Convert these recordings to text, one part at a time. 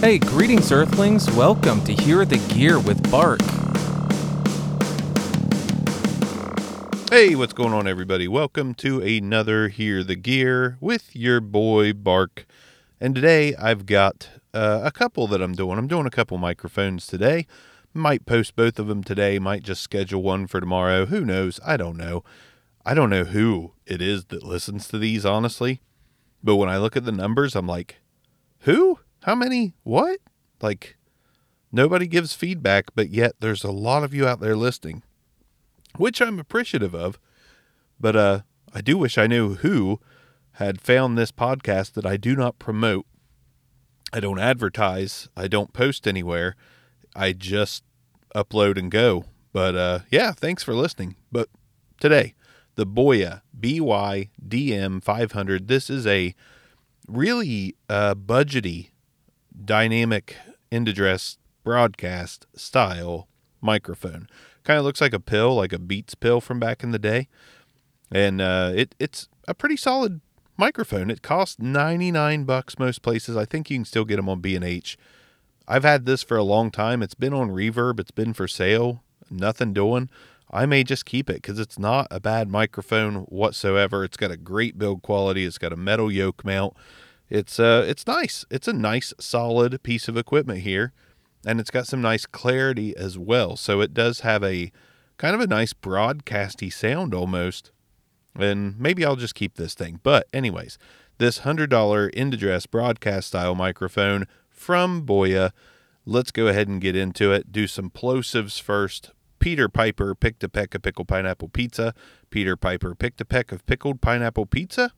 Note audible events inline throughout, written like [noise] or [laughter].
Hey, greetings, Earthlings. Welcome to Hear the Gear with Bark. Hey, what's going on, everybody? Welcome to another Hear the Gear with your boy Bark. And today I've got uh, a couple that I'm doing. I'm doing a couple microphones today. Might post both of them today, might just schedule one for tomorrow. Who knows? I don't know. I don't know who it is that listens to these, honestly. But when I look at the numbers, I'm like, who? How many? What? Like, nobody gives feedback, but yet there's a lot of you out there listening, which I'm appreciative of. But uh, I do wish I knew who had found this podcast that I do not promote. I don't advertise. I don't post anywhere. I just upload and go. But uh, yeah, thanks for listening. But today, the Boya BYDM 500. This is a really uh, budgety, dynamic end address broadcast style microphone. Kind of looks like a pill, like a Beats pill from back in the day. And uh, it it's a pretty solid microphone. It costs 99 bucks most places. I think you can still get them on B&H. I've had this for a long time. It's been on Reverb. It's been for sale. Nothing doing. I may just keep it because it's not a bad microphone whatsoever. It's got a great build quality. It's got a metal yoke mount. It's uh, it's nice. It's a nice, solid piece of equipment here, and it's got some nice clarity as well. So it does have a kind of a nice broadcasty sound almost. And maybe I'll just keep this thing. But anyways, this hundred dollar end address broadcast style microphone from Boya. Let's go ahead and get into it. Do some plosives first. Peter Piper picked a peck of pickled pineapple pizza. Peter Piper picked a peck of pickled pineapple pizza.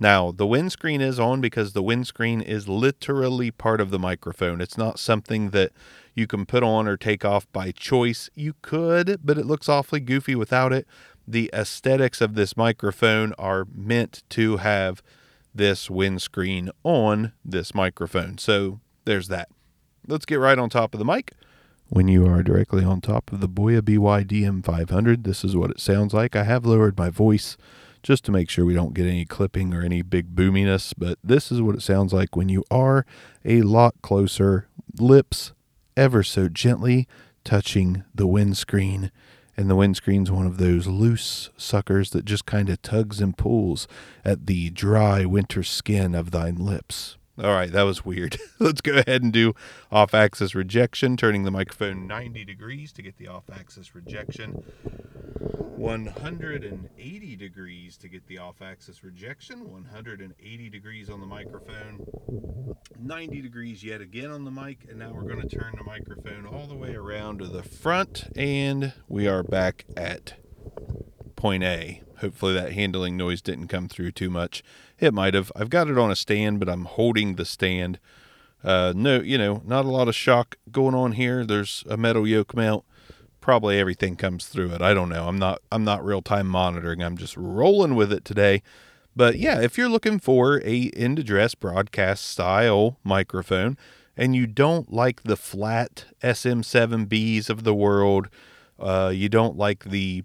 Now, the windscreen is on because the windscreen is literally part of the microphone. It's not something that you can put on or take off by choice. You could, but it looks awfully goofy without it. The aesthetics of this microphone are meant to have this windscreen on this microphone. So there's that. Let's get right on top of the mic. When you are directly on top of the Boya BYDM 500, this is what it sounds like. I have lowered my voice just to make sure we don't get any clipping or any big boominess, but this is what it sounds like when you are a lot closer, lips ever so gently touching the windscreen. And the windscreen's one of those loose suckers that just kind of tugs and pulls at the dry winter skin of thine lips. All right, that was weird. [laughs] Let's go ahead and do off axis rejection, turning the microphone 90 degrees to get the off axis rejection, 180 degrees to get the off axis rejection, 180 degrees on the microphone, 90 degrees yet again on the mic, and now we're going to turn the microphone all the way around to the front, and we are back at point A. Hopefully that handling noise didn't come through too much. It might have. I've got it on a stand, but I'm holding the stand. Uh, no, you know, not a lot of shock going on here. There's a metal yoke mount. Probably everything comes through it. I don't know. I'm not. I'm not real time monitoring. I'm just rolling with it today. But yeah, if you're looking for a end address broadcast style microphone, and you don't like the flat SM7Bs of the world, uh, you don't like the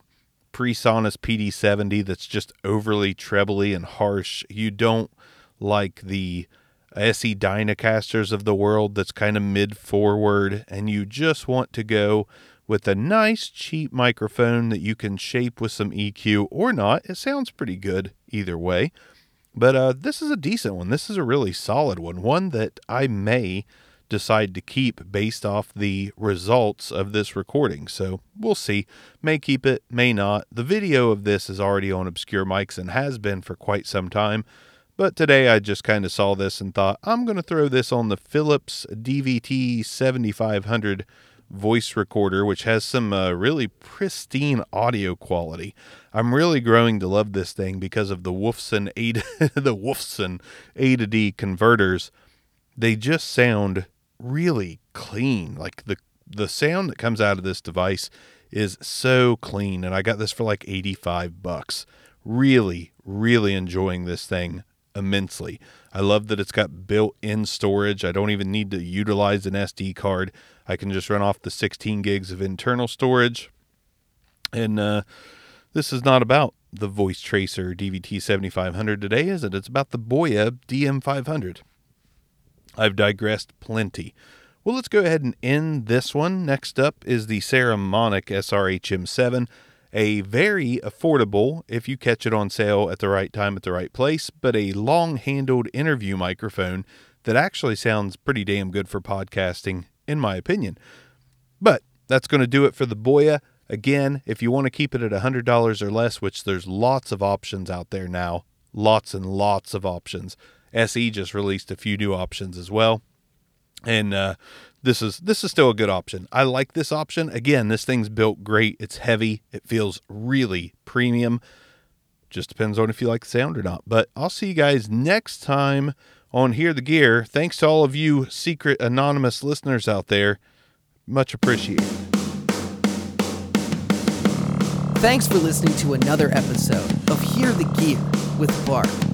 PreSonus PD70 that's just overly trebly and harsh. You don't like the SE Dynacasters of the world that's kind of mid forward, and you just want to go with a nice cheap microphone that you can shape with some EQ or not. It sounds pretty good either way. But uh, this is a decent one. This is a really solid one. One that I may decide to keep based off the results of this recording. So we'll see. May keep it, may not. The video of this is already on Obscure Mics and has been for quite some time. But today I just kind of saw this and thought, I'm going to throw this on the Philips DVT 7500 voice recorder, which has some uh, really pristine audio quality. I'm really growing to love this thing because of the Wolfson A to, [laughs] the Wolfson A to D converters. They just sound really clean. Like the the sound that comes out of this device is so clean and I got this for like 85 bucks. Really, really enjoying this thing immensely. I love that it's got built-in storage. I don't even need to utilize an SD card. I can just run off the 16 gigs of internal storage. And uh, this is not about the Voice Tracer DVT 7500 today, is it? It's about the Boya DM500. I've digressed plenty. Well, let's go ahead and end this one. Next up is the Saramonic SRHM7, a very affordable, if you catch it on sale at the right time at the right place, but a long handled interview microphone that actually sounds pretty damn good for podcasting, in my opinion. But that's going to do it for the Boya. Again, if you want to keep it at $100 or less, which there's lots of options out there now, lots and lots of options. SE just released a few new options as well. And uh, this is this is still a good option. I like this option. Again, this thing's built great. It's heavy. It feels really premium. Just depends on if you like the sound or not. But I'll see you guys next time on Hear the Gear. Thanks to all of you secret anonymous listeners out there. Much appreciated. Thanks for listening to another episode of Hear the Gear with Bark.